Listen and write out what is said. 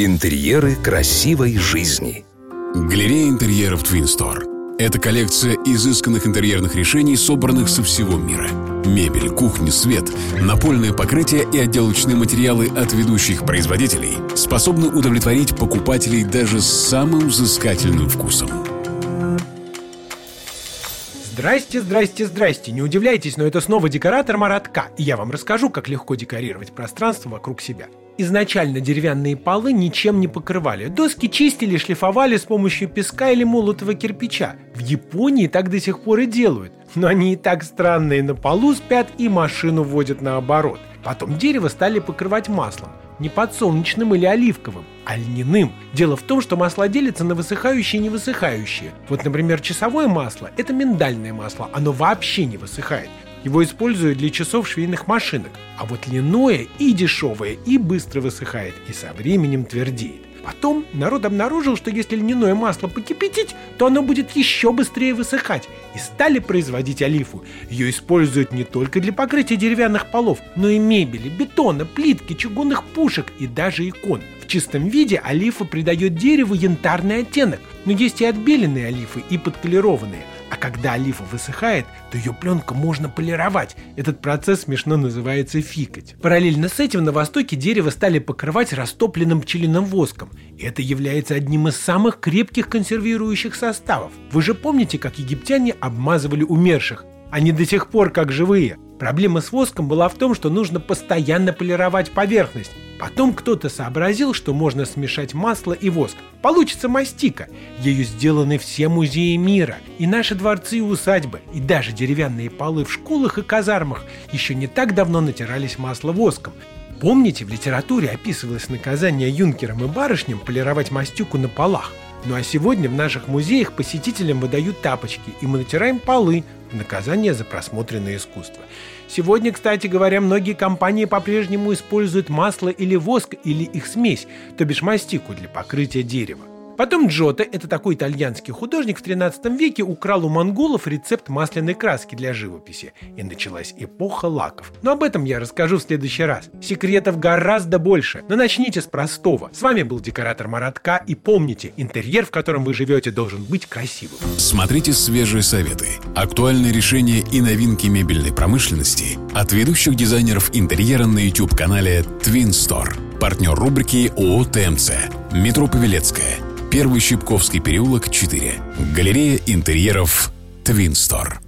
Интерьеры красивой жизни. Галерея интерьеров Twin Store. Это коллекция изысканных интерьерных решений, собранных со всего мира. Мебель, кухня, свет, напольное покрытие и отделочные материалы от ведущих производителей способны удовлетворить покупателей даже с самым взыскательным вкусом. Здрасте, здрасте, здрасте. Не удивляйтесь, но это снова декоратор Маратка, и я вам расскажу, как легко декорировать пространство вокруг себя. Изначально деревянные полы ничем не покрывали. Доски чистили, шлифовали с помощью песка или молотого кирпича. В Японии так до сих пор и делают. Но они и так странные на полу спят и машину водят наоборот. Потом дерево стали покрывать маслом. Не подсолнечным или оливковым, а льняным. Дело в том, что масла делятся на высыхающие и невысыхающие. Вот, например, часовое масло – это миндальное масло, оно вообще не высыхает. Его используют для часов швейных машинок. А вот льняное и дешевое, и быстро высыхает, и со временем твердеет. Потом народ обнаружил, что если льняное масло покипятить, то оно будет еще быстрее высыхать. И стали производить олифу. Ее используют не только для покрытия деревянных полов, но и мебели, бетона, плитки, чугунных пушек и даже икон. В чистом виде олифа придает дереву янтарный оттенок, но есть и отбеленные олифы, и подколерованные – а когда олифа высыхает, то ее пленку можно полировать. Этот процесс смешно называется фикать. Параллельно с этим на Востоке дерево стали покрывать растопленным пчелиным воском. И это является одним из самых крепких консервирующих составов. Вы же помните, как египтяне обмазывали умерших? Они до сих пор как живые. Проблема с воском была в том, что нужно постоянно полировать поверхность. Потом кто-то сообразил, что можно смешать масло и воск. Получится мастика. Ею сделаны все музеи мира, и наши дворцы и усадьбы, и даже деревянные полы в школах и казармах еще не так давно натирались масло-воском. Помните, в литературе описывалось наказание юнкерам и барышням полировать мастику на полах? Ну а сегодня в наших музеях посетителям выдают тапочки, и мы натираем полы в наказание за просмотренное искусство. Сегодня, кстати говоря, многие компании по-прежнему используют масло или воск или их смесь, то бишь мастику для покрытия дерева. Потом Джота, это такой итальянский художник в 13 веке, украл у монголов рецепт масляной краски для живописи. И началась эпоха лаков. Но об этом я расскажу в следующий раз. Секретов гораздо больше. Но начните с простого. С вами был декоратор Маратка. И помните, интерьер, в котором вы живете, должен быть красивым. Смотрите свежие советы, актуальные решения и новинки мебельной промышленности от ведущих дизайнеров интерьера на YouTube-канале Twin Store. Партнер рубрики ООО ТМЦ. Метро Павелецкая. Первый Щипковский переулок, 4. Галерея интерьеров Твинстор.